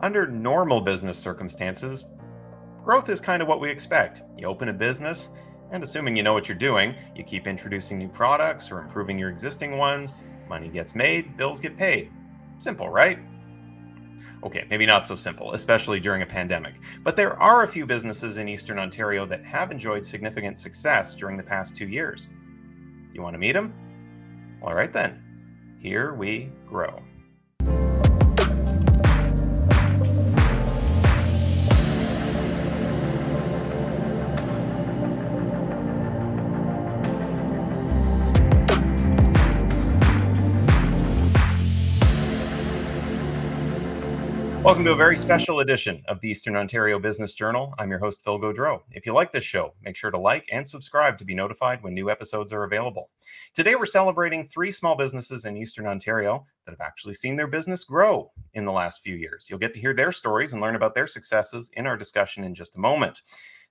Under normal business circumstances, growth is kind of what we expect. You open a business, and assuming you know what you're doing, you keep introducing new products or improving your existing ones, money gets made, bills get paid. Simple, right? Okay, maybe not so simple, especially during a pandemic. But there are a few businesses in Eastern Ontario that have enjoyed significant success during the past two years. You want to meet them? All right, then. Here we grow. Welcome to a very special edition of the Eastern Ontario Business Journal. I'm your host, Phil Gaudreau. If you like this show, make sure to like and subscribe to be notified when new episodes are available. Today, we're celebrating three small businesses in Eastern Ontario that have actually seen their business grow in the last few years. You'll get to hear their stories and learn about their successes in our discussion in just a moment.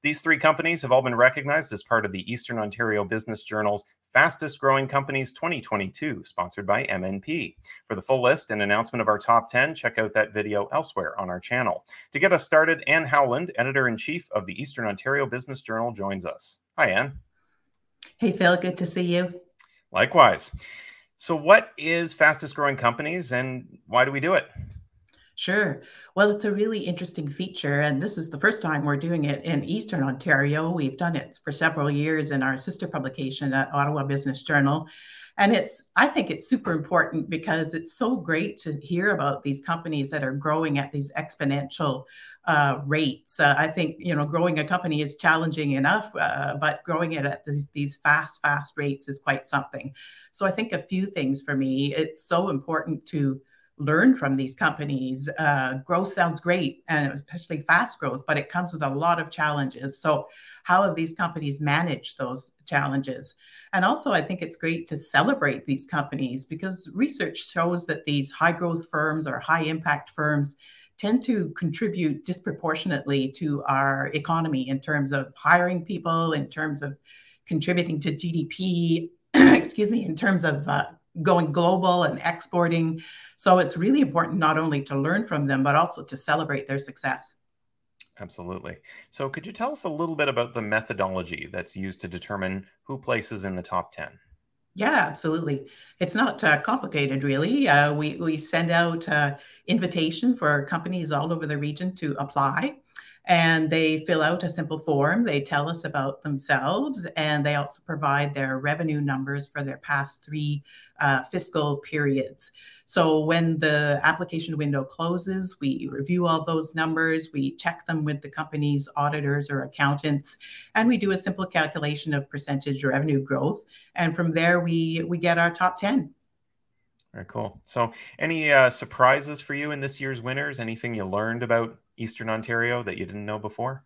These three companies have all been recognized as part of the Eastern Ontario Business Journal's Fastest Growing Companies 2022, sponsored by MNP. For the full list and announcement of our top 10, check out that video elsewhere on our channel. To get us started, Anne Howland, editor in chief of the Eastern Ontario Business Journal, joins us. Hi, Anne. Hey, Phil. Good to see you. Likewise. So, what is Fastest Growing Companies and why do we do it? Sure. Well, it's a really interesting feature, and this is the first time we're doing it in Eastern Ontario. We've done it for several years in our sister publication at Ottawa Business Journal. And it's, I think it's super important because it's so great to hear about these companies that are growing at these exponential uh, rates. Uh, I think, you know, growing a company is challenging enough, uh, but growing it at these, these fast, fast rates is quite something. So I think a few things for me, it's so important to learn from these companies. Uh, growth sounds great, and especially fast growth, but it comes with a lot of challenges. So, how have these companies managed those challenges? And also, I think it's great to celebrate these companies because research shows that these high growth firms or high impact firms tend to contribute disproportionately to our economy in terms of hiring people, in terms of contributing to GDP, excuse me, in terms of uh, going global and exporting. So it's really important not only to learn from them, but also to celebrate their success. Absolutely. So, could you tell us a little bit about the methodology that's used to determine who places in the top 10? Yeah, absolutely. It's not uh, complicated, really. Uh, we, we send out uh, invitation for companies all over the region to apply and they fill out a simple form. They tell us about themselves, and they also provide their revenue numbers for their past three uh, fiscal periods. So when the application window closes, we review all those numbers, we check them with the company's auditors or accountants, and we do a simple calculation of percentage revenue growth. And from there, we we get our top ten. Very cool. So, any uh, surprises for you in this year's winners? Anything you learned about Eastern Ontario that you didn't know before?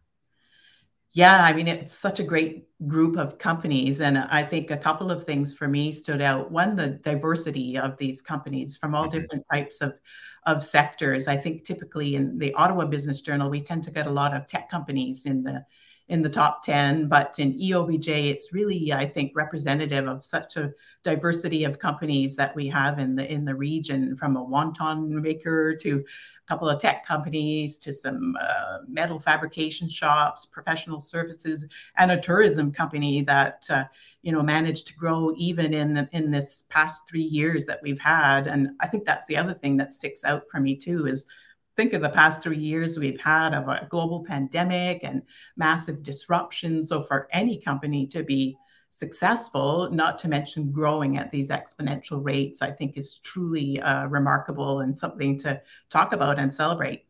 Yeah, I mean, it's such a great group of companies. And I think a couple of things for me stood out. One, the diversity of these companies from all mm-hmm. different types of, of sectors. I think typically in the Ottawa Business Journal, we tend to get a lot of tech companies in the in the top 10 but in eobj it's really i think representative of such a diversity of companies that we have in the in the region from a wonton maker to couple of tech companies to some uh, metal fabrication shops professional services and a tourism company that uh, you know managed to grow even in in this past 3 years that we've had and i think that's the other thing that sticks out for me too is think of the past three years we've had of a global pandemic and massive disruption. So for any company to be successful, not to mention growing at these exponential rates, I think is truly uh, remarkable and something to talk about and celebrate.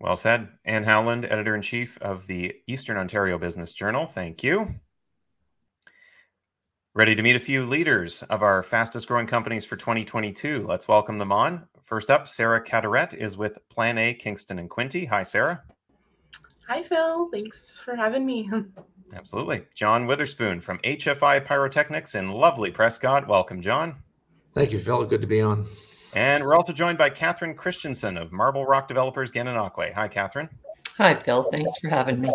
Well said. Anne Howland, editor in chief of the Eastern Ontario Business Journal. Thank you. Ready to meet a few leaders of our fastest growing companies for 2022. Let's welcome them on. First up, Sarah Cataret is with Plan A Kingston and Quinte. Hi, Sarah. Hi, Phil. Thanks for having me. Absolutely. John Witherspoon from HFI Pyrotechnics in lovely Prescott. Welcome, John. Thank you, Phil. Good to be on. And we're also joined by Catherine Christensen of Marble Rock Developers Gananoque. Hi, Catherine. Hi, Phil. Thanks for having me.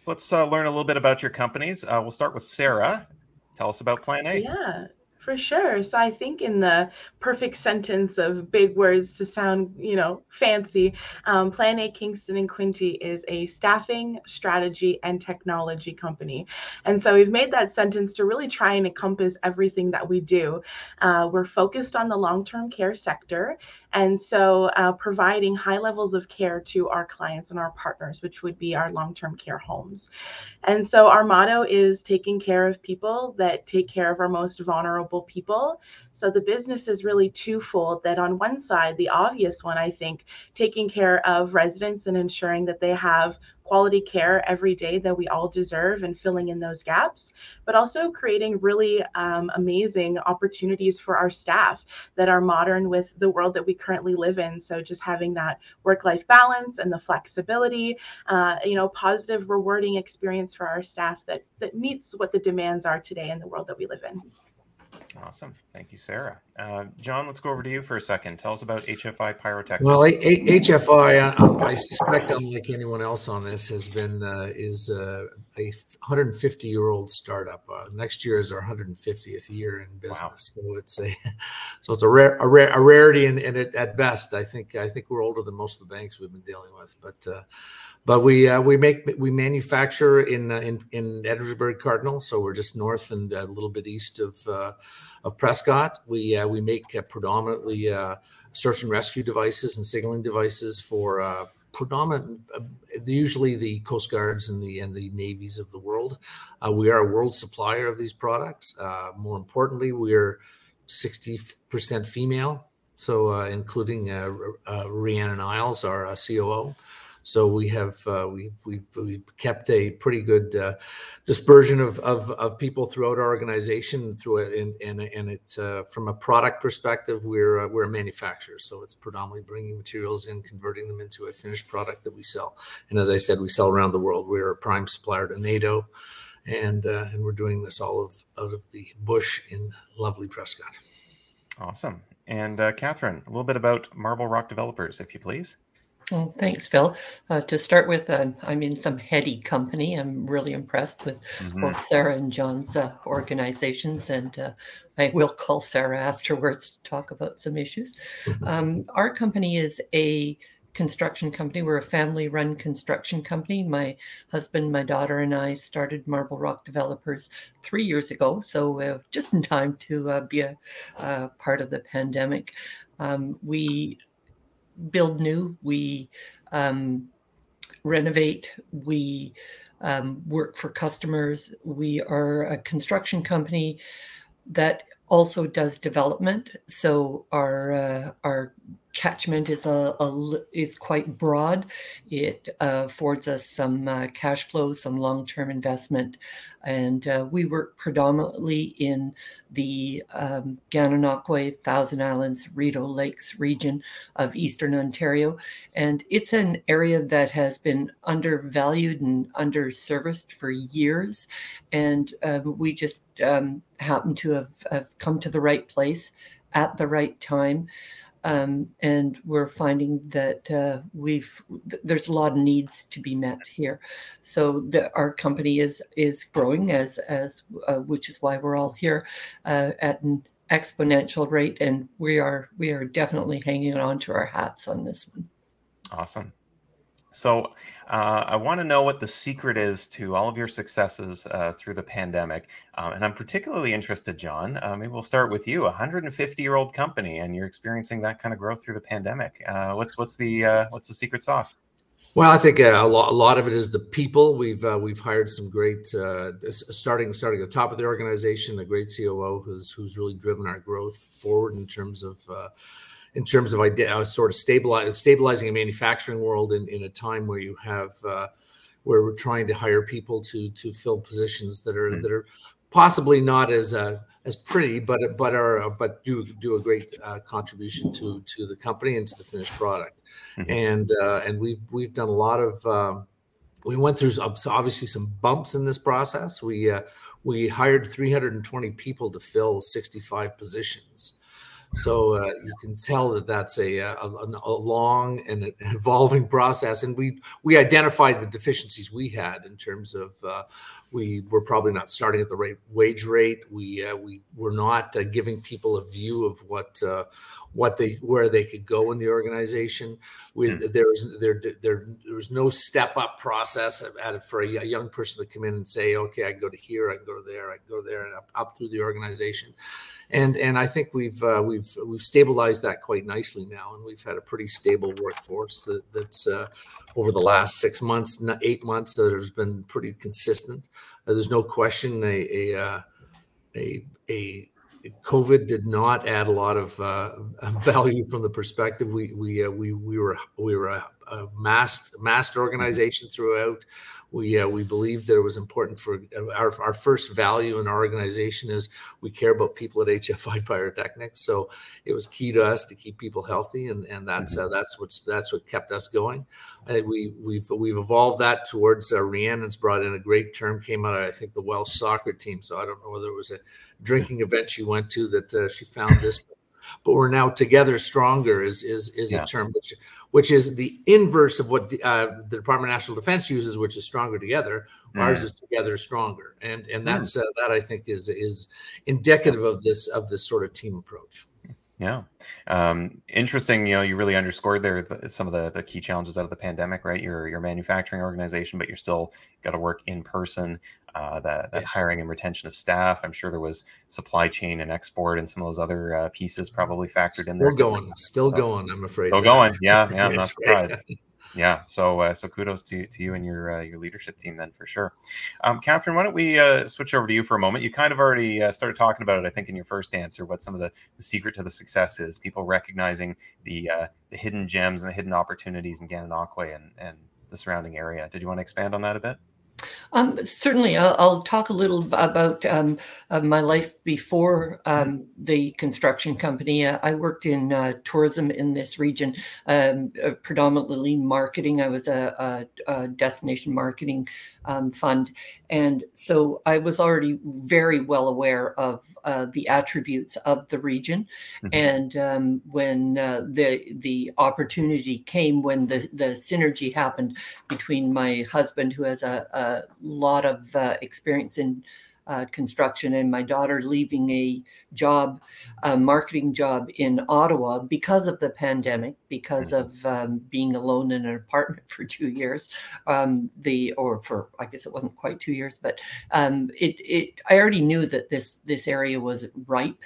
So let's uh, learn a little bit about your companies. Uh, we'll start with Sarah. Tell us about Plan A. Yeah. For sure. So I think in the perfect sentence of big words to sound, you know, fancy, um, Plan A Kingston and Quinte is a staffing, strategy, and technology company. And so we've made that sentence to really try and encompass everything that we do. Uh, we're focused on the long-term care sector, and so uh, providing high levels of care to our clients and our partners, which would be our long-term care homes. And so our motto is taking care of people that take care of our most vulnerable people. So the business is really twofold that on one side, the obvious one, I think, taking care of residents and ensuring that they have quality care every day that we all deserve and filling in those gaps, but also creating really um, amazing opportunities for our staff that are modern with the world that we currently live in. So just having that work-life balance and the flexibility, uh, you know, positive, rewarding experience for our staff that that meets what the demands are today in the world that we live in. Awesome. Thank you, Sarah. Uh, John, let's go over to you for a second. Tell us about HFI Pyrotech. Well, a- a- HFI, I, I, suspect, unlike anyone else on this, has been uh, is uh, a 150 year old startup. Uh, next year is our 150th year in business, wow. so it's a so it's a rare a, rare, a rarity, and, and it, at best, I think I think we're older than most of the banks we've been dealing with, but uh, but we uh, we make we manufacture in uh, in in Edwardsburgh Cardinal, so we're just north and a little bit east of uh, of Prescott. We uh, we make uh, predominantly uh, search and rescue devices and signaling devices for predominant usually the coast guards and the and the navies of the world. we are a world supplier of these products. more importantly, we're 60% female, so including Rhiannon Isles, our COO. So we have uh, we've, we've, we've kept a pretty good uh, dispersion of, of, of people throughout our organization through it, and and, and it uh, from a product perspective, we're uh, we're a manufacturer, so it's predominantly bringing materials in, converting them into a finished product that we sell. And as I said, we sell around the world. We're a prime supplier to NATO, and uh, and we're doing this all of out of the bush in lovely Prescott. Awesome. And uh, Catherine, a little bit about Marble Rock Developers, if you please. Well, thanks, Phil. Uh, to start with, uh, I'm in some heady company. I'm really impressed with mm-hmm. both Sarah and John's uh, organizations, and uh, I will call Sarah afterwards to talk about some issues. Mm-hmm. Um, our company is a construction company. We're a family run construction company. My husband, my daughter, and I started Marble Rock Developers three years ago. So, uh, just in time to uh, be a uh, part of the pandemic. Um, we build new, we um, renovate, we um, work for customers. We are a construction company that also does development. So our uh, our catchment is a, a, is quite broad. It uh, affords us some uh, cash flow, some long term investment, and uh, we work predominantly in the um, Gananoque, Thousand Islands, Rideau Lakes region of Eastern Ontario, and it's an area that has been undervalued and underserviced for years, and um, we just um, happen to have, have come to the right place at the right time. Um, and we're finding that uh, we've there's a lot of needs to be met here. So the, our company is is growing as as uh, which is why we're all here uh, at an exponential rate, and we are we are definitely hanging on to our hats on this one. Awesome. So, uh, I want to know what the secret is to all of your successes uh, through the pandemic. Um, and I'm particularly interested, John. Uh, maybe we'll start with you. 150 year old company, and you're experiencing that kind of growth through the pandemic. Uh, what's what's the uh, what's the secret sauce? Well, I think uh, a, lot, a lot of it is the people. We've we've hired some great starting starting at the top of the organization, a great COO who's who's really driven our growth forward in terms of in terms of uh, sort of stabilize, stabilizing a manufacturing world in, in a time where you have uh, where we're trying to hire people to to fill positions that are mm-hmm. that are possibly not as uh, as pretty, but but are but do do a great uh, contribution to to the company and to the finished product. Mm-hmm. And uh, and we've we've done a lot of. Um, we went through obviously some bumps in this process. We uh, we hired 320 people to fill 65 positions. So uh, you can tell that that's a, a, a, long and evolving process. And we we identified the deficiencies we had in terms of uh, we were probably not starting at the right wage rate. We uh, we were not uh, giving people a view of what uh, what they where they could go in the organization. We, mm. there was there, there there was no step up process for a young person to come in and say, okay, I can go to here, I can go to there, I can go there, and up, up through the organization. And and I think we've uh, we've we've stabilized that quite nicely now, and we've had a pretty stable workforce that, that's uh, over the last six months, eight months, that has been pretty consistent. Uh, there's no question a a, uh, a a COVID did not add a lot of uh, value from the perspective. We we uh, we we were we were a, a masked masked organization throughout. We uh, we believe that it was important for our our first value in our organization is we care about people at HFI Pyrotechnics. So it was key to us to keep people healthy, and and that's mm-hmm. uh, that's what's that's what kept us going. we we've we've evolved that towards uh, Rhiannon's brought in a great term came out of I think the Welsh soccer team. So I don't know whether it was a drinking event she went to that uh, she found this but we're now together stronger is is is yeah. a term which which is the inverse of what the, uh, the Department of National Defense uses, which is stronger together. Mm. Ours is together stronger, and and mm. that's uh, that I think is is indicative of this of this sort of team approach. Yeah, um, interesting. You know, you really underscored there some of the, the key challenges out of the pandemic, right? You're you're a manufacturing organization, but you're still got to work in person uh, that, that yeah. hiring and retention of staff. I'm sure there was supply chain and export and some of those other uh, pieces probably factored in there. Still going, still so, going. I'm afraid. Still going. Yeah, yeah. I'm not surprised. Yeah. So uh, so kudos to, to you and your uh, your leadership team then for sure. Um, Catherine, why don't we uh, switch over to you for a moment? You kind of already uh, started talking about it, I think, in your first answer. What some of the, the secret to the success is? People recognizing the uh, the hidden gems and the hidden opportunities in Gananoque and and the surrounding area. Did you want to expand on that a bit? Um, certainly, I'll, I'll, talk a little about um, uh, my life before um, the construction company. Uh, I worked in uh, tourism in this region, um, uh, predominantly marketing. I was a, a, a destination marketing um, fund. And so I was already very well aware of uh, the attributes of the region. Mm-hmm. And um, when uh, the the opportunity came, when the, the synergy happened between my husband, who has a, a lot of uh, experience in uh, construction and my daughter leaving a job, a marketing job in Ottawa because of the pandemic, because mm-hmm. of um, being alone in an apartment for two years. Um, the or for I guess it wasn't quite two years, but um, it it I already knew that this this area was ripe,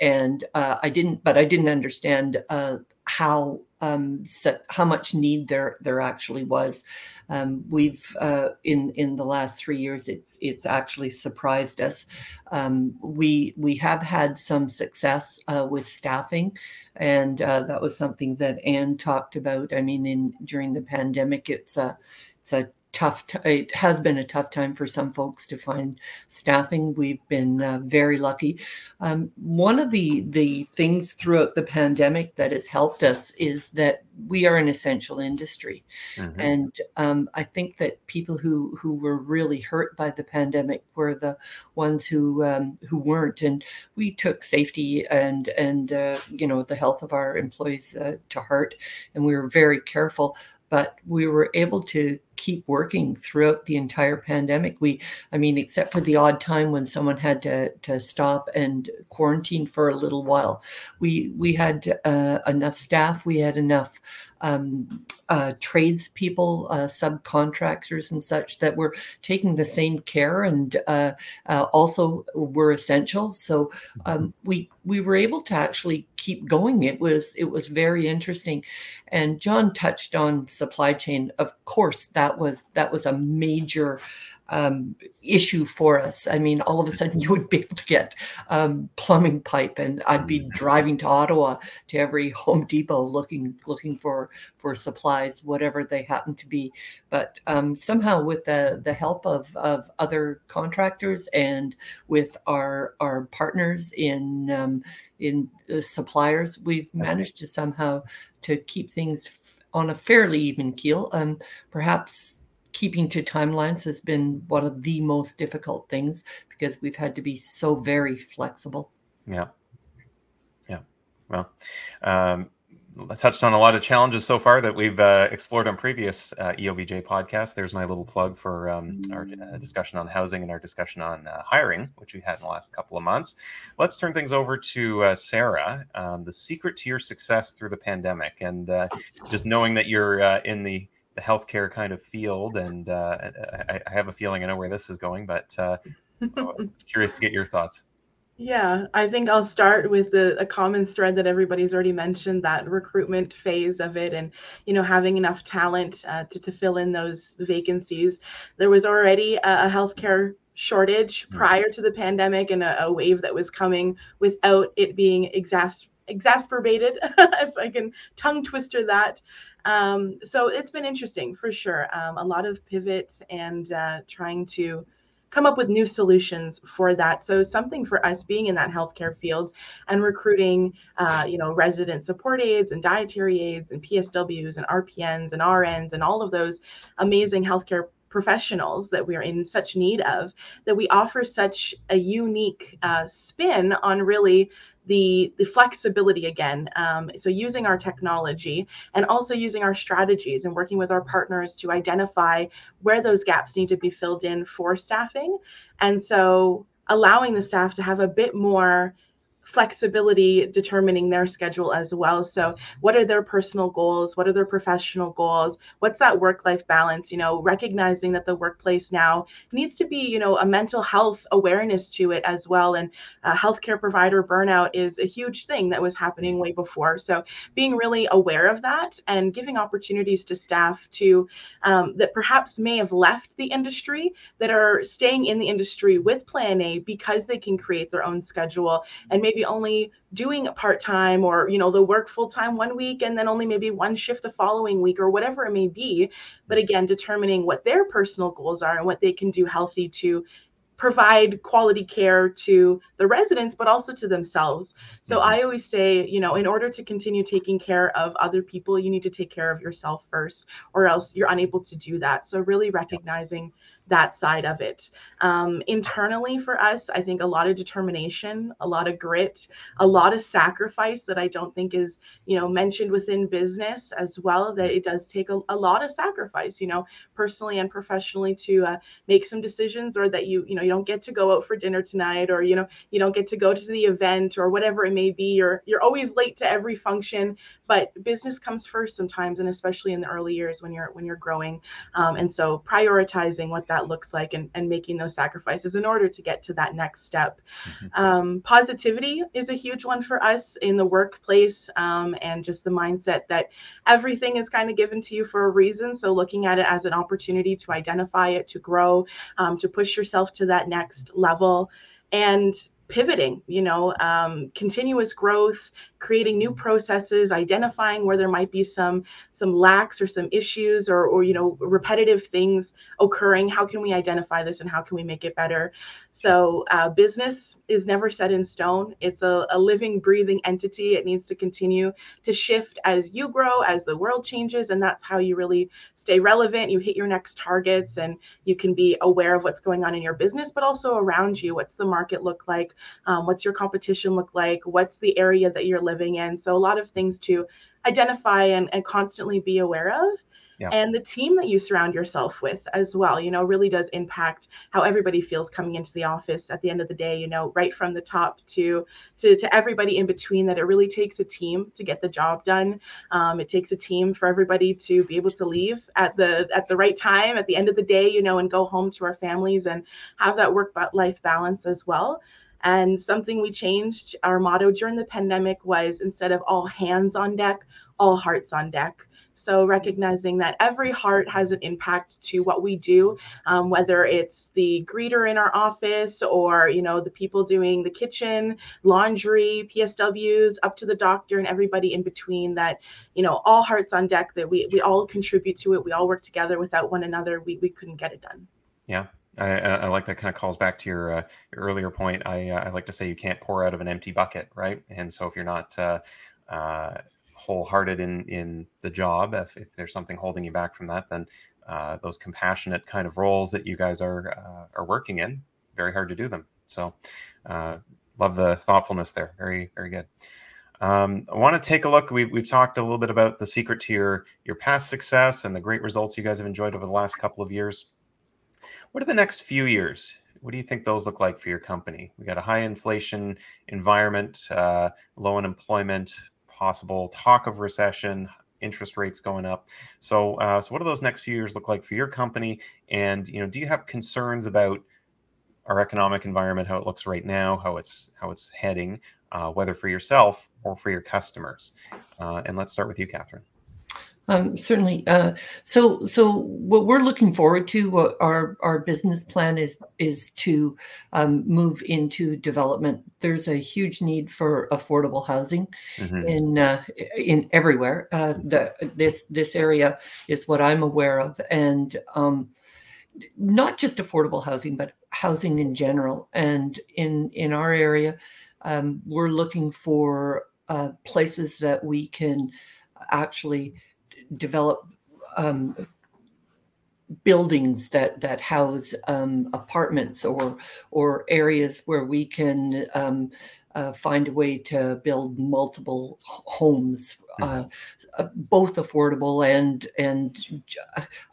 and uh, I didn't, but I didn't understand uh, how um, how much need there there actually was. Um, we've uh, in in the last three years, it's it's actually surprised us. Um, we we have had some success uh, with staffing, and uh, that was something that Anne talked about. I mean, in during the pandemic, it's a it's a tough t- it has been a tough time for some folks to find staffing. We've been uh, very lucky. Um, one of the the things throughout the pandemic that has helped us is that we are an essential industry. Mm-hmm. and um, i think that people who who were really hurt by the pandemic were the ones who um, who weren't. And we took safety and and uh, you know the health of our employees uh, to heart and we were very careful. But we were able to keep working throughout the entire pandemic. We, I mean, except for the odd time when someone had to, to stop and quarantine for a little while, we we had uh, enough staff. We had enough um, uh, tradespeople, uh, subcontractors, and such that were taking the same care and uh, uh also were essential. So um, mm-hmm. we we were able to actually keep going. It was it was very interesting, and John touched on supply chain. Of course, that was that was a major um, issue for us. I mean, all of a sudden you would be able to get um, plumbing pipe, and I'd be mm. driving to Ottawa to every Home Depot looking looking for for supplies, whatever they happen to be. But um, somehow, with the the help of of other contractors and with our our partners in um, in the suppliers, we've managed to somehow to keep things on a fairly even keel. Um, perhaps keeping to timelines has been one of the most difficult things because we've had to be so very flexible. Yeah. Yeah. Well, um, touched on a lot of challenges so far that we've uh, explored on previous uh, EOBJ podcasts. There's my little plug for um, our uh, discussion on housing and our discussion on uh, hiring, which we had in the last couple of months. Let's turn things over to uh, Sarah. Um, the secret to your success through the pandemic, and uh, just knowing that you're in the the healthcare kind of field, and I, I, have a feeling I know where this is going, but curious to get your thoughts. Yeah, I think I'll start with the a common thread that everybody's already mentioned that recruitment phase of it, and you know having enough talent uh, to to fill in those vacancies. There was already a, a healthcare shortage hmm. prior to the pandemic and a, a, wave that was coming without it being exas- exacerbated, if I can tongue twister that. Um, so it's been interesting for sure. Um, a lot of pivots and uh, trying to come up with new solutions for that. So something for us being in that healthcare field and recruiting, uh, you know, resident support aides and dietary aides and PSWs and RPNs and RNs and all of those amazing healthcare professionals that we're in such need of that we offer such a unique uh, spin on really the the flexibility again um, so using our technology and also using our strategies and working with our partners to identify where those gaps need to be filled in for staffing. And so allowing the staff to have a bit more flexibility determining their schedule as well. So, what are their personal goals? What are their professional goals? What's that work life balance? You know, recognizing that the workplace now needs to be, you know, a mental health awareness to it as well. And uh, healthcare provider burnout is a huge thing that was happening way before. So, being really aware of that and giving opportunities to staff to um, that perhaps may have left the industry that are staying in the industry with Plan A because they can create their own schedule and maybe maybe only doing part time or you know the work full time one week and then only maybe one shift the following week or whatever it may be. But again determining what their personal goals are and what they can do healthy to provide quality care to the residents but also to themselves. So mm-hmm. i always say you know in order to continue taking care of other people you need to take care of yourself first or else you're unable to do that. So really recognizing that side of it. Um, internally for us, I think a lot of determination, a lot of grit, a lot of sacrifice that I don't think is, you know, mentioned within business as well. That it does take a, a lot of sacrifice, you know, personally and professionally to uh, make some decisions, or that you, you know, you don't get to go out for dinner tonight, or you know, you don't get to go to the event, or whatever it may be. You're you're always late to every function, but business comes first sometimes, and especially in the early years when you're when you're growing. Um, and so prioritizing what that that looks like and, and making those sacrifices in order to get to that next step. Mm-hmm. Um, positivity is a huge one for us in the workplace um, and just the mindset that everything is kind of given to you for a reason. So looking at it as an opportunity to identify it, to grow, um, to push yourself to that next level. And pivoting you know um, continuous growth creating new processes identifying where there might be some some lacks or some issues or or you know repetitive things occurring. How can we identify this and how can we make it better so uh, business is never set in stone. It's a, a living breathing entity. It needs to continue to shift as you grow as the world changes and that's how you really stay relevant. You hit your next targets and you can be aware of what's going on in your business but also around you. What's the market look like? Um, what's your competition look like? What's the area that you're living in? So a lot of things to identify and, and constantly be aware of yeah. and the team that you surround yourself with as well you know really does impact how everybody feels coming into the office at the end of the day you know right from the top to to, to everybody in between that it really takes a team to get the job done um, it takes a team for everybody to be able to leave at the at the right time at the end of the day you know and go home to our families and have that work life balance as well and something we changed our motto during the pandemic was instead of all hands on deck, all hearts on deck. So recognizing that every heart has an impact to what we do, um, whether it's the greeter in our office or you know the people doing the kitchen, laundry, PSWs, up to the doctor and everybody in between. That you know all hearts on deck. That we we all contribute to it. We all work together. Without one another, we we couldn't get it done. Yeah, I, I, like that kind of calls back to your, uh, your earlier point. I, uh, I like to say you can't pour out of an empty bucket, right? And so if you're not uh, uh wholehearted in in the job, if, if there's something holding you back from that, then uh, those compassionate kind of roles that you guys are uh, are working in, very hard to do them. So love the thoughtfulness there. Very very good. Um, I want to take a look. We've, we've talked a little bit about the secret to your, your past success and the great results you guys have enjoyed over the last couple of years. What are the next few years? What do you think those look like for your company? We got a high inflation environment, uh, low unemployment, possible talk of recession, interest rates going up. So, uh, so what do those next few years look like for your company? And you know, do you have concerns about our economic environment, how it looks right now, how it's how it's heading, uh, whether for yourself or for your customers? Uh, and let's start with you, Catherine. Um, certainly. Uh, so, so what we're looking forward to, our our business plan is is to um, move into development. There's a huge need for affordable housing mm-hmm. in uh, in everywhere. Uh, the, this this area is what I'm aware of, and um, not just affordable housing, but housing in general. And in in our area, um, we're looking for uh, places that we can actually develop um, buildings that that house um, apartments or or areas where we can um, uh, find a way to build multiple homes. Uh, uh, both affordable and and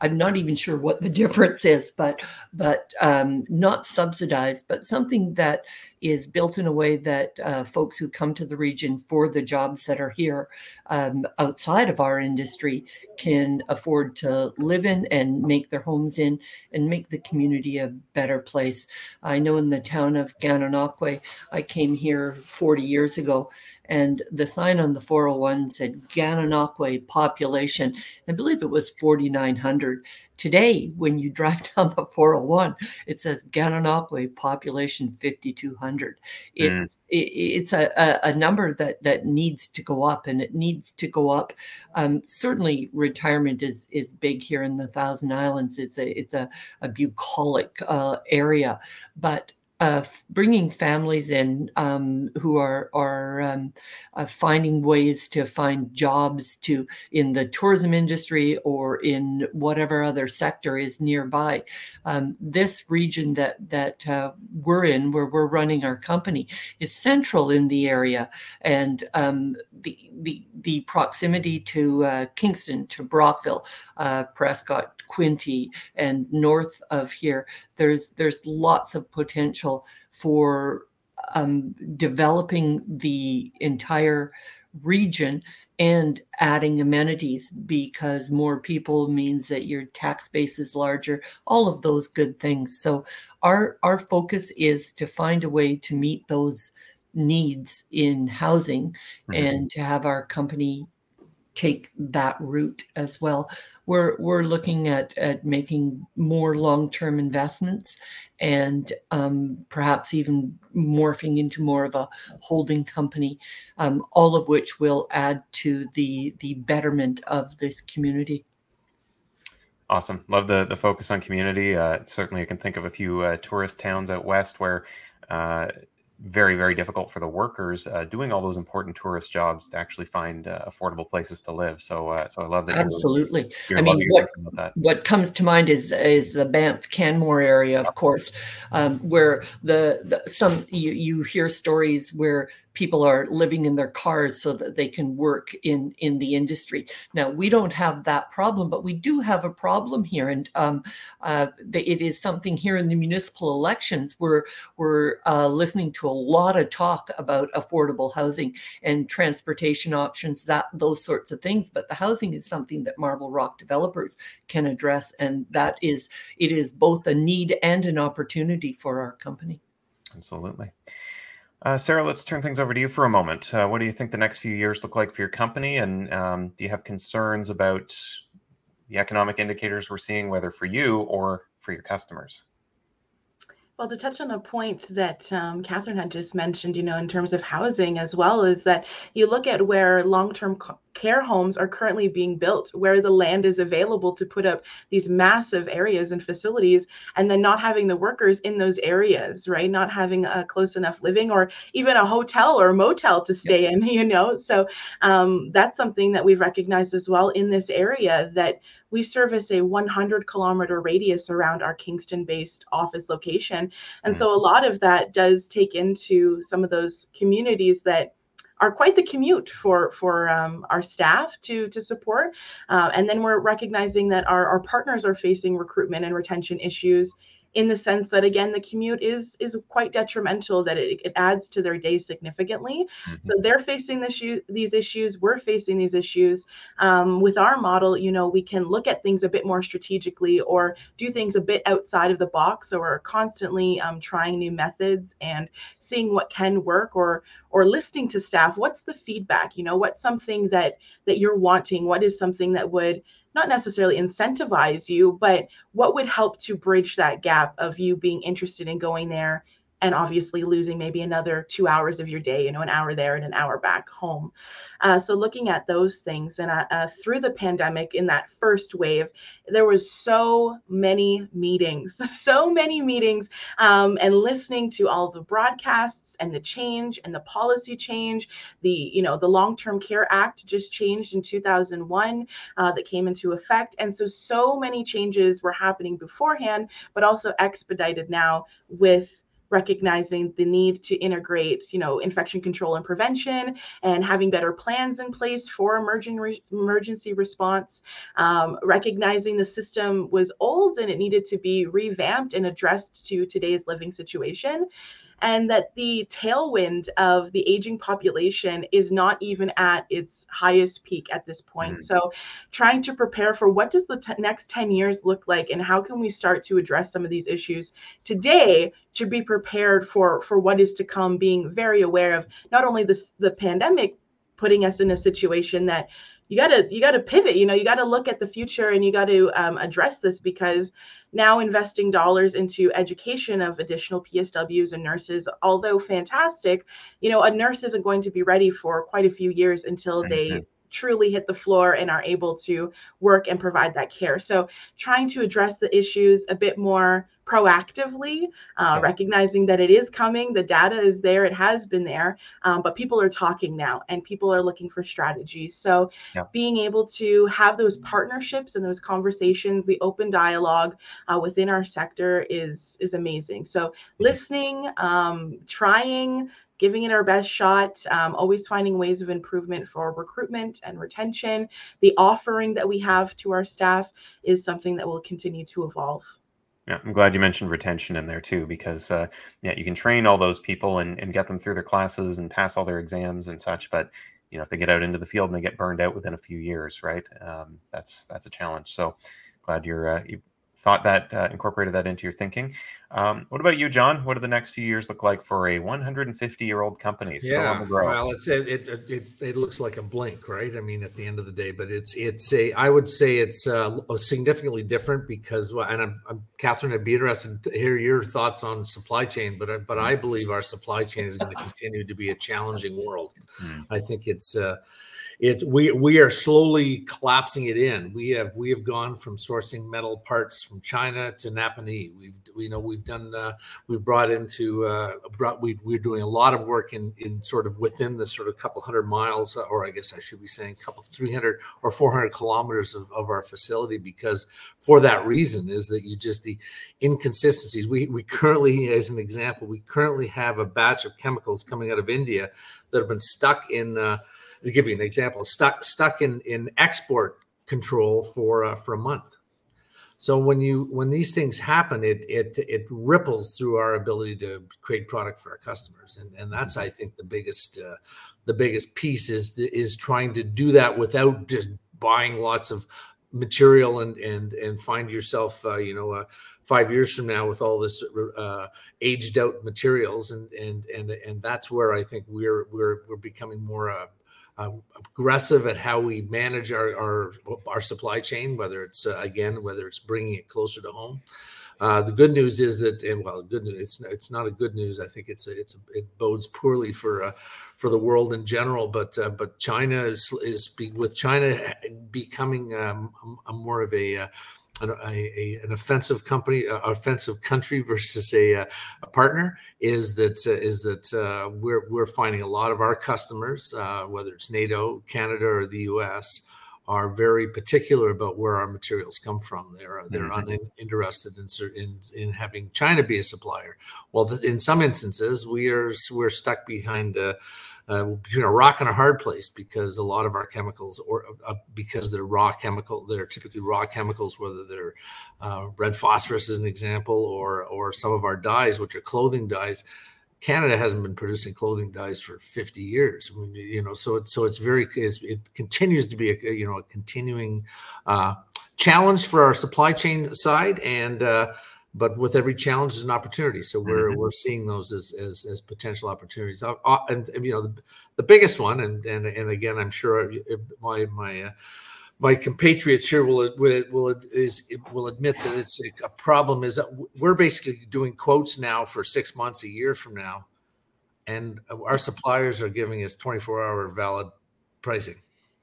I'm not even sure what the difference is, but but um, not subsidized, but something that is built in a way that uh, folks who come to the region for the jobs that are here um, outside of our industry can afford to live in and make their homes in and make the community a better place. I know in the town of Gananoque, I came here 40 years ago and the sign on the 401 said Gananoque population. I believe it was 4,900. Today, when you drive down the 401, it says Gananoque population 5,200. It's, mm. it, it's a, a, a, number that, that needs to go up, and it needs to go up. Um, certainly, retirement is is big here in the Thousand Islands. It's a it's a, a bucolic uh, area, but uh, bringing families in um, who are are um, uh, finding ways to find jobs to in the tourism industry or in whatever other sector is nearby. Um, this region that that uh, we're in, where we're running our company, is central in the area, and um, the the the proximity to uh, Kingston, to Brockville, uh, Prescott, Quinte, and north of here. There's there's lots of potential for um, developing the entire region and adding amenities because more people means that your tax base is larger all of those good things so our our focus is to find a way to meet those needs in housing mm-hmm. and to have our company take that route as well we're we're looking at at making more long-term investments and um, perhaps even morphing into more of a holding company, um, all of which will add to the the betterment of this community. Awesome, love the the focus on community. Uh, certainly, I can think of a few uh, tourist towns out west where. Uh, very very difficult for the workers uh, doing all those important tourist jobs to actually find uh, affordable places to live. So uh, so i love that absolutely. you're, you're i mean what, what comes to mind is is the banff canmore area of course um, where the, the some you, you hear stories where people are living in their cars so that they can work in in the industry. Now we don't have that problem, but we do have a problem here, and um, uh, it is something here in the municipal elections. We're we're uh, listening to a lot of talk about affordable housing and transportation options, that those sorts of things. But the housing is something that Marble Rock developers can address, and that is it is both a need and an opportunity for our company. Absolutely. Uh, Sarah, let's turn things over to you for a moment. Uh, what do you think the next few years look like for your company? And um, do you have concerns about the economic indicators we're seeing, whether for you or for your customers? Well, to touch on a point that um, Catherine had just mentioned, you know, in terms of housing as well, is that you look at where long term care homes are currently being built, where the land is available to put up these massive areas and facilities, and then not having the workers in those areas, right? Not having a close enough living or even a hotel or a motel to stay yeah. in, you know? So um, that's something that we've recognized as well in this area that we service a 100 kilometer radius around our Kingston based office location. And mm. so a lot of that does take into some of those communities that are quite the commute for for um, our staff to to support. Uh, and then we're recognizing that our, our partners are facing recruitment and retention issues in the sense that again the commute is is quite detrimental that it, it adds to their day significantly. Mm-hmm. so they're facing this, these issues we're facing these issues. Um, with our model you know we can look at things a bit more strategically or do things a bit outside of the box. So we're constantly um, trying new methods and seeing what can work or or listening to staff. What's the feedback? You know what's something that that you're wanting? What is something that would not necessarily incentivize you, but what would help to bridge that gap of you being interested in going there and obviously losing maybe another two hours of your day, you know, an hour there and an hour back home. Uh, so looking at those things and uh, uh, through the pandemic in that first wave, there was so many meetings, so many meetings um, and listening to all the broadcasts and the change and the policy change, the, you know, the long-term care act just changed in 2001 uh, that came into effect. And so, so many changes were happening beforehand, but also expedited now with recognizing the need to integrate you know infection control and prevention and having better plans in place for emerging re- emergency response um, recognizing the system was old and it needed to be revamped and addressed to today's living situation and that the tailwind of the aging population is not even at its highest peak at this point. Mm. So, trying to prepare for what does the t- next 10 years look like and how can we start to address some of these issues today to be prepared for for what is to come being very aware of not only this the pandemic putting us in a situation that you gotta you gotta pivot you know you gotta look at the future and you got to um, address this because now investing dollars into education of additional psws and nurses although fantastic you know a nurse isn't going to be ready for quite a few years until they truly hit the floor and are able to work and provide that care so trying to address the issues a bit more proactively, uh, recognizing that it is coming. The data is there, it has been there, um, but people are talking now and people are looking for strategies. So, yeah. being able to have those partnerships and those conversations, the open dialogue uh, within our sector is is amazing. So, listening, um, trying, giving it our best shot, um, always finding ways of improvement for recruitment and retention. The offering that we have to our staff is something that will continue to evolve. Yeah, I'm glad you mentioned retention in there too, because uh, yeah, you can train all those people and, and get them through their classes and pass all their exams and such. But you know, if they get out into the field and they get burned out within a few years, right? Um, that's that's a challenge. So glad you're uh, thought that uh, incorporated that into your thinking. Um, what about you, John? What do the next few years look like for a 150 year old company yeah, on the grow? Well, it's it, it, it it looks like a blink, right? I mean, at the end of the day, but it's it's a I would say it's uh, significantly different because and I'm, I'm Catherine, I'd be interested to hear your thoughts on supply chain, but uh, but I believe our supply chain is going to continue to be a challenging world. Mm. I think it's. Uh, it's we we are slowly collapsing it in. We have we have gone from sourcing metal parts from China to Napanee. We've we know we've done uh, we've brought into uh, brought we we're doing a lot of work in in sort of within the sort of couple hundred miles, or I guess I should be saying couple three hundred or four hundred kilometers of, of our facility because for that reason is that you just the inconsistencies. We we currently, as an example, we currently have a batch of chemicals coming out of India that have been stuck in. Uh, give you an example, stuck stuck in in export control for uh, for a month. So when you when these things happen, it it it ripples through our ability to create product for our customers, and and that's I think the biggest uh, the biggest piece is is trying to do that without just buying lots of material and and and find yourself uh, you know uh, five years from now with all this uh, aged out materials and and and and that's where I think we're we're we're becoming more uh, aggressive at how we manage our, our, our supply chain, whether it's uh, again whether it's bringing it closer to home. Uh, the good news is that, and well, good news it's it's not a good news. I think it's a, it's a, it bodes poorly for uh, for the world in general. But uh, but China is is be, with China becoming um, a more of a uh, an, a, an offensive company, uh, offensive country versus a, uh, a partner is that uh, is that uh, we're we're finding a lot of our customers, uh, whether it's NATO, Canada, or the U.S., are very particular about where our materials come from. They're they're mm-hmm. uninterested in, in in having China be a supplier. Well, in some instances, we are we're stuck behind. Uh, uh, between a rock and a hard place because a lot of our chemicals, or uh, because they're raw chemical, they're typically raw chemicals, whether they're uh, red phosphorus as an example, or or some of our dyes, which are clothing dyes. Canada hasn't been producing clothing dyes for 50 years. I mean, you know, so it's so it's very it's, it continues to be a you know a continuing uh, challenge for our supply chain side and. Uh, but with every challenge is an opportunity. So we're mm-hmm. we're seeing those as as, as potential opportunities. Uh, uh and, and, you know, the, the biggest one, and and and again, I'm sure my my uh, my compatriots here will will will is will admit that it's a problem. Is that we're basically doing quotes now for six months, a year from now, and our suppliers are giving us 24 hour valid pricing.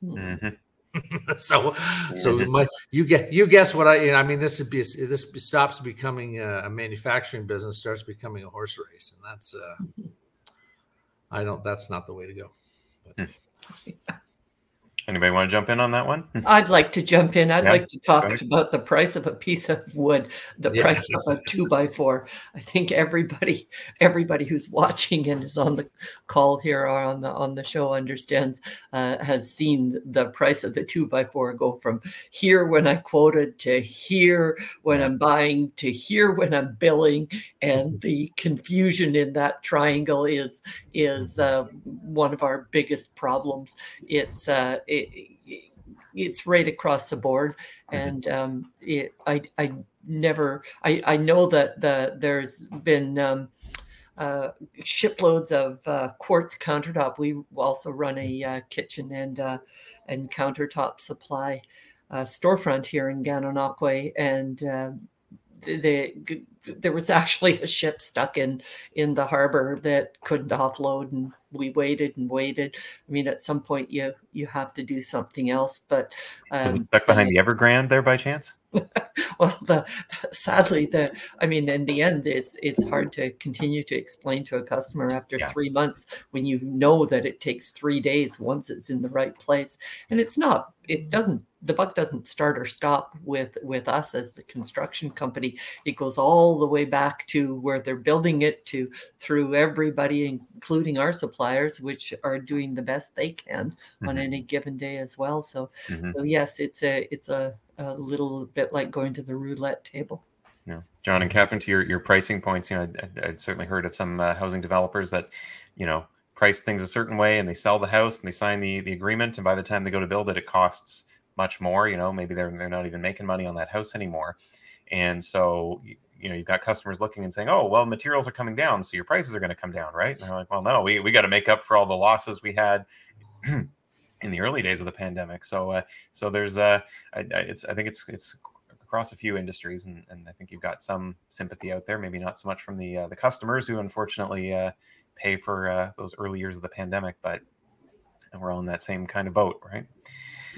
Mm-hmm. so so my, you get you guess what I you know, I mean this would be this stops becoming a, a, manufacturing business starts becoming a horse race and that's uh I don't that's not the way to go. But. Anybody want to jump in on that one? I'd like to jump in. I'd yeah. like to talk about the price of a piece of wood, the yeah. price of a two by four. I think everybody, everybody who's watching and is on the call here or on the on the show understands, uh, has seen the price of the two by four go from here when I quoted to here when I'm buying to here when I'm billing, and the confusion in that triangle is is uh, one of our biggest problems. It's uh, it, it's right across the board. Mm-hmm. and um, it, I, I never I, I know that the there's been um, uh, shiploads of uh, quartz countertop. We also run a uh, kitchen and uh, and countertop supply uh, storefront here in Gananoque. And uh, the, the, there was actually a ship stuck in in the harbor that couldn't offload and we waited and waited. I mean at some point you you have to do something else but um, is it stuck behind the evergrande there by chance? Well the, sadly the i mean in the end it's it's hard to continue to explain to a customer after yeah. three months when you know that it takes three days once it's in the right place. And it's not it doesn't the buck doesn't start or stop with with us as the construction company. It goes all the way back to where they're building it to through everybody including our suppliers which are doing the best they can mm-hmm. on any given day as well so mm-hmm. so yes it's a it's a, a little bit like going to the roulette table yeah john and catherine to your, your pricing points you know i'd, I'd certainly heard of some uh, housing developers that you know price things a certain way and they sell the house and they sign the the agreement and by the time they go to build it it costs much more. You know, maybe they're they're not even making money on that house anymore, and so you know you've got customers looking and saying, "Oh, well, materials are coming down, so your prices are going to come down, right?" And they're like, "Well, no, we we got to make up for all the losses we had." in the early days of the pandemic, so uh, so there's uh, it's I think it's it's across a few industries, and, and I think you've got some sympathy out there. Maybe not so much from the uh, the customers who unfortunately uh, pay for uh, those early years of the pandemic, but we're all in that same kind of boat, right?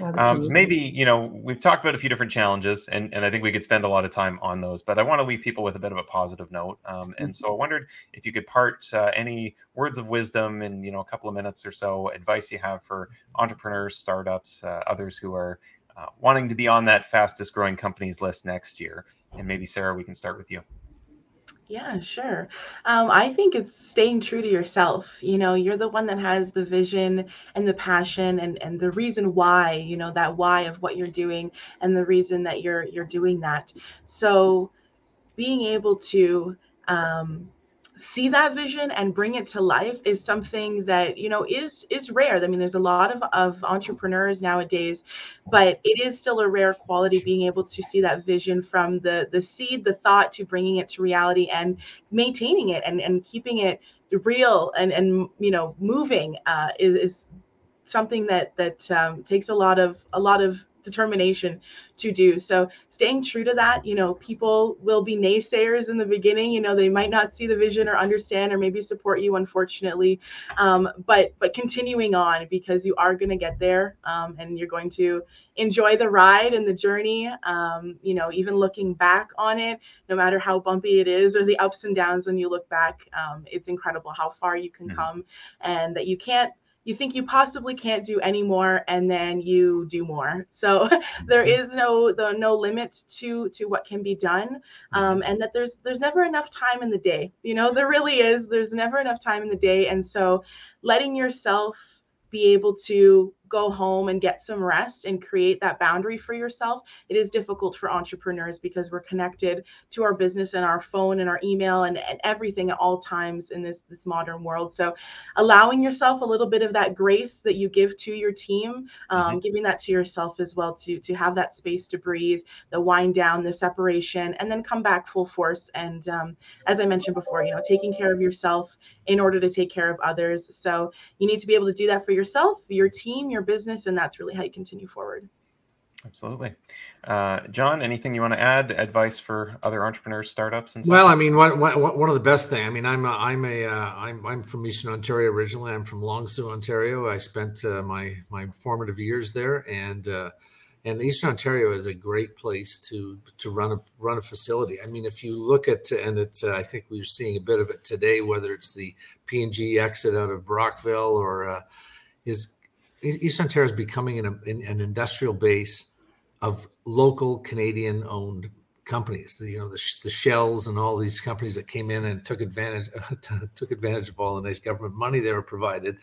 Um, so maybe you know we've talked about a few different challenges, and, and I think we could spend a lot of time on those. But I want to leave people with a bit of a positive note, um, and mm-hmm. so I wondered if you could part uh, any words of wisdom in you know a couple of minutes or so, advice you have for entrepreneurs, startups, uh, others who are uh, wanting to be on that fastest growing companies list next year. And maybe Sarah, we can start with you. Yeah, sure. Um, I think it's staying true to yourself. You know, you're the one that has the vision and the passion and and the reason why, you know, that why of what you're doing and the reason that you're you're doing that. So being able to um, see that vision and bring it to life is something that you know is is rare. I mean there's a lot of, of entrepreneurs nowadays but it is still a rare quality being able to see that vision from the the seed the thought to bringing it to reality and maintaining it and and keeping it real and and you know moving uh, is, is something that that um, takes a lot of a lot of determination to do. So staying true to that, you know, people will be naysayers in the beginning. You know, they might not see the vision or understand or maybe support you, unfortunately. Um, but but continuing on because you are going to get there um, and you're going to enjoy the ride and the journey. Um, you know, even looking back on it, no matter how bumpy it is or the ups and downs when you look back, um, it's incredible how far you can mm-hmm. come and that you can't you think you possibly can't do any more and then you do more so there mm-hmm. no the no limit to to what can be done um, mm-hmm. and that there's there's never enough time in the day you know there really is there's never enough time in the day and so letting yourself be able to go home and get some rest and create that boundary for yourself it is difficult for entrepreneurs because we're connected to our business and our phone and our email and, and everything at all times in this this modern world so allowing yourself a little bit of that grace that you give to your team um, mm-hmm. giving that to yourself as well to to have that space to breathe the wind down the separation and then come back full force and um, as i mentioned before you know taking care of yourself in order to take care of others so you need to be able to do that for yourself your team your business and that's really how you continue forward. Absolutely. Uh, john anything you want to add advice for other entrepreneurs startups and well i mean one, one, one of the best thing i mean i'm a, i'm a uh, I'm, I'm from eastern ontario originally. I'm from long sault ontario. I spent uh, my my formative years there and uh, and Eastern Ontario is a great place to to run a run a facility. I mean, if you look at and it's uh, I think we're seeing a bit of it today, whether it's the P&G exit out of Brockville or uh, is East Ontario is becoming an, an industrial base of local Canadian owned companies. The, you know the, the shells and all these companies that came in and took advantage took advantage of all the nice government money they were provided,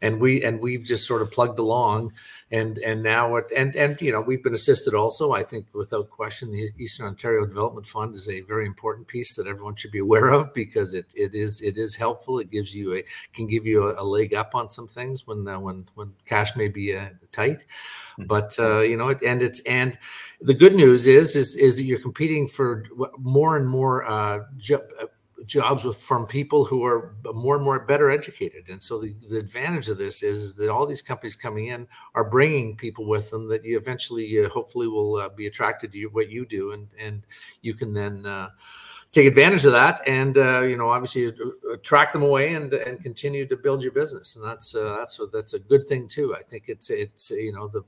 and we and we've just sort of plugged along, and and now it and and you know we've been assisted also. I think without question, the Eastern Ontario Development Fund is a very important piece that everyone should be aware of because it it is it is helpful. It gives you a can give you a, a leg up on some things when uh, when when cash may be uh, tight. Mm-hmm. But uh, you know, and it's and the good news is is is that you're competing for more and more uh, uh, jobs with from people who are more and more better educated. And so the, the advantage of this is, is that all these companies coming in are bringing people with them that you eventually uh, hopefully will uh, be attracted to you, what you do, and and you can then. Uh, take advantage of that and uh, you know obviously attract them away and and continue to build your business and that's uh, that's that's a good thing too i think it's it's you know the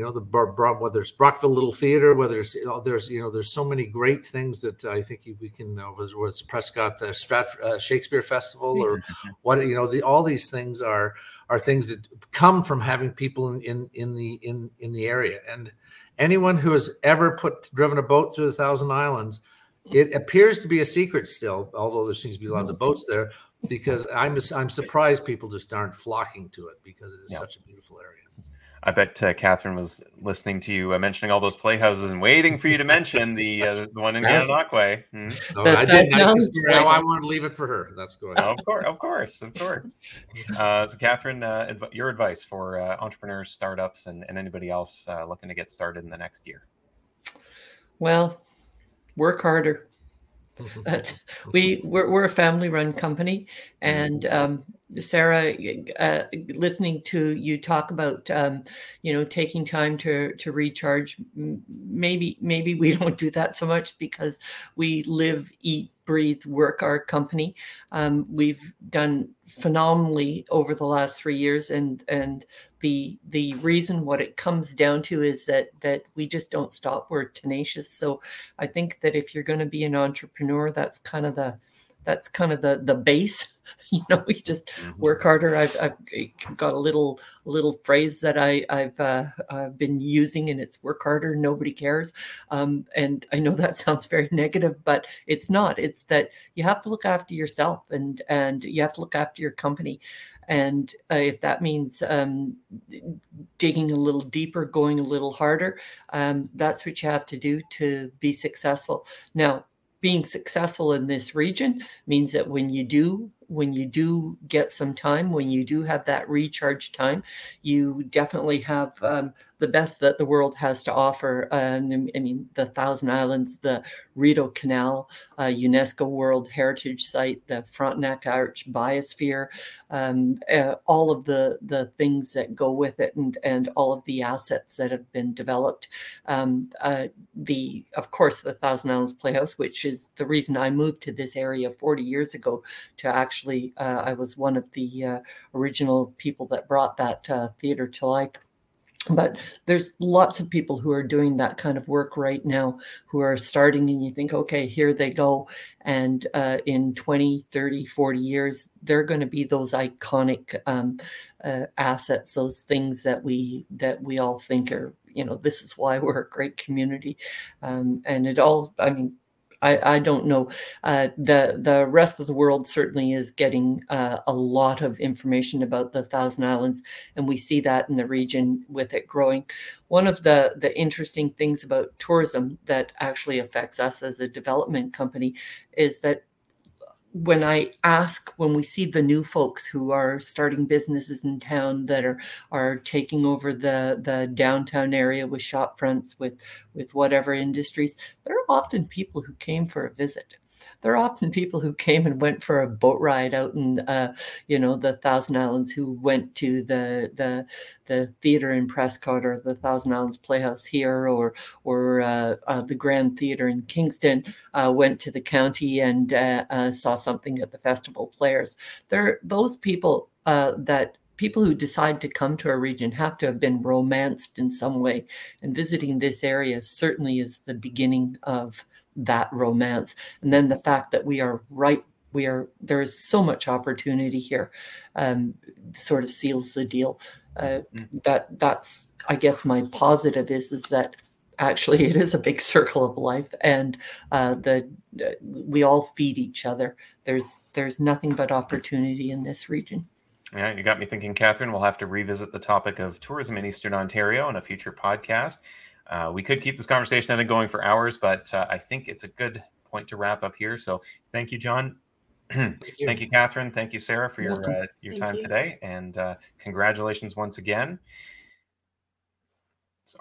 you know the whether it's Brockville Little Theater, whether it's there's you know there's so many great things that I think we can uh, whether it's Prescott uh, Strat, uh, Shakespeare Festival or what you know the, all these things are are things that come from having people in, in in the in in the area and anyone who has ever put driven a boat through the Thousand Islands it appears to be a secret still, although there seems to be lots of boats there. Because I'm I'm surprised people just aren't flocking to it because it is yeah. such a beautiful area. I bet uh, Catherine was listening to you uh, mentioning all those playhouses and waiting for you to mention the uh, the one in Gananoque. Mm-hmm. No, I didn't. I, just, I, I want to leave it for her. That's good. Oh, of course, of course, of course. Uh, so, Catherine, uh, adv- your advice for uh, entrepreneurs, startups, and, and anybody else looking to get started in the next year? Well, work harder. But we we're, we're a family run company, and um, Sarah, uh, listening to you talk about, um, you know, taking time to to recharge. Maybe maybe we don't do that so much because we live, eat, breathe, work our company. Um, we've done phenomenally over the last three years, and and the the reason what it comes down to is that that we just don't stop. We're tenacious. So I think that if you're going to be an entrepreneur, that's kind of the that's kind of the the base. You know we just mm-hmm. work harder. I've, I've got a little little phrase that i i've uh, I've been using and it's work harder nobody cares. Um, and i know that sounds very negative but it's not. It's that you have to look after yourself and and you have to look after your company. And uh, if that means um, digging a little deeper going a little harder um, that's what you have to do to be successful. Now being successful in this region means that when you do when you do get some time when you do have that recharge time you definitely have um, the best that the world has to offer. Um, I mean, the Thousand Islands, the Rideau Canal, uh, UNESCO World Heritage Site, the Frontenac Arch Biosphere, um, uh, all of the the things that go with it, and and all of the assets that have been developed. Um, uh, the of course the Thousand Islands Playhouse, which is the reason I moved to this area 40 years ago. To actually, uh, I was one of the uh, original people that brought that uh, theater to life but there's lots of people who are doing that kind of work right now who are starting and you think okay here they go. And uh, in 20 30 40 years they're going to be those iconic um, uh, assets those things that we that we all think are you know this is why we're a great community. Um, and it all i mean I, I don't know. Uh, the the rest of the world certainly is getting uh, a lot of information about the Thousand Islands, and we see that in the region with it growing. One of the the interesting things about tourism that actually affects us as a development company is that when I ask, when we see the new folks who are starting businesses in town that are are taking over the the downtown area with shop fronts, with with whatever industries, there are often people who came for a visit. There are often people who came and went for a boat ride out in uh, you know the Thousand Islands who went to the the the theater in Prescott or the Thousand Islands Playhouse here or or uh, uh, the Grand Theater in Kingston uh, went to the county and uh, uh, saw something at the festival players. There those people that people who decide to come to a region have to have been romanced in some way and visiting this area certainly is the beginning of that romance. And then the fact that we are right, we are there is so much opportunity here, um, sort of seals the deal. Uh, mm. that that's I guess my positive is is that actually it is a big circle of life and uh, the uh, we all feed each other. There's there's nothing but opportunity in this region. Yeah, you got me thinking, Catherine. We'll have to revisit the topic of tourism in Eastern Ontario in a future podcast. Uh, we could keep this conversation, I think, going for hours, but uh, I think it's a good point to wrap up here. So thank you, John. thank, you. thank, you. Catherine. Thank you, Sarah, for your uh, your thank time you. today, and uh, congratulations once again.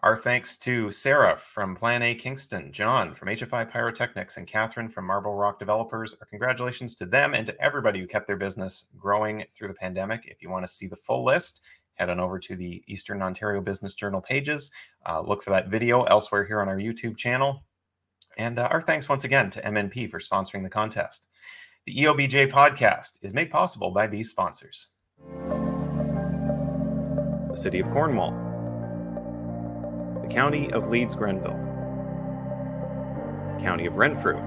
Our thanks to Sarah from Plan A Kingston, John from HFI Pyrotechnics, and Catherine from Marble Rock Developers. Our congratulations to them and to everybody who kept their business growing through the pandemic. If you want to see the full list, head on over to the Eastern Ontario Business Journal pages. Uh, look for that video elsewhere here on our YouTube channel. And uh, our thanks once again to MNP for sponsoring the contest. The EOBJ podcast is made possible by these sponsors the City of Cornwall, County of Leeds Grenville, County of Renfrew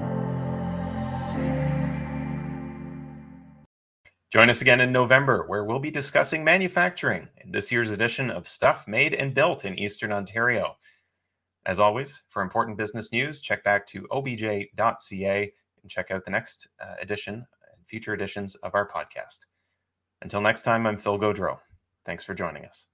Join us again in November, where we'll be discussing manufacturing in this year's edition of Stuff Made and Built in Eastern Ontario. As always, for important business news, check back to obj.ca and check out the next uh, edition and future editions of our podcast. Until next time, I'm Phil Gaudreau. Thanks for joining us.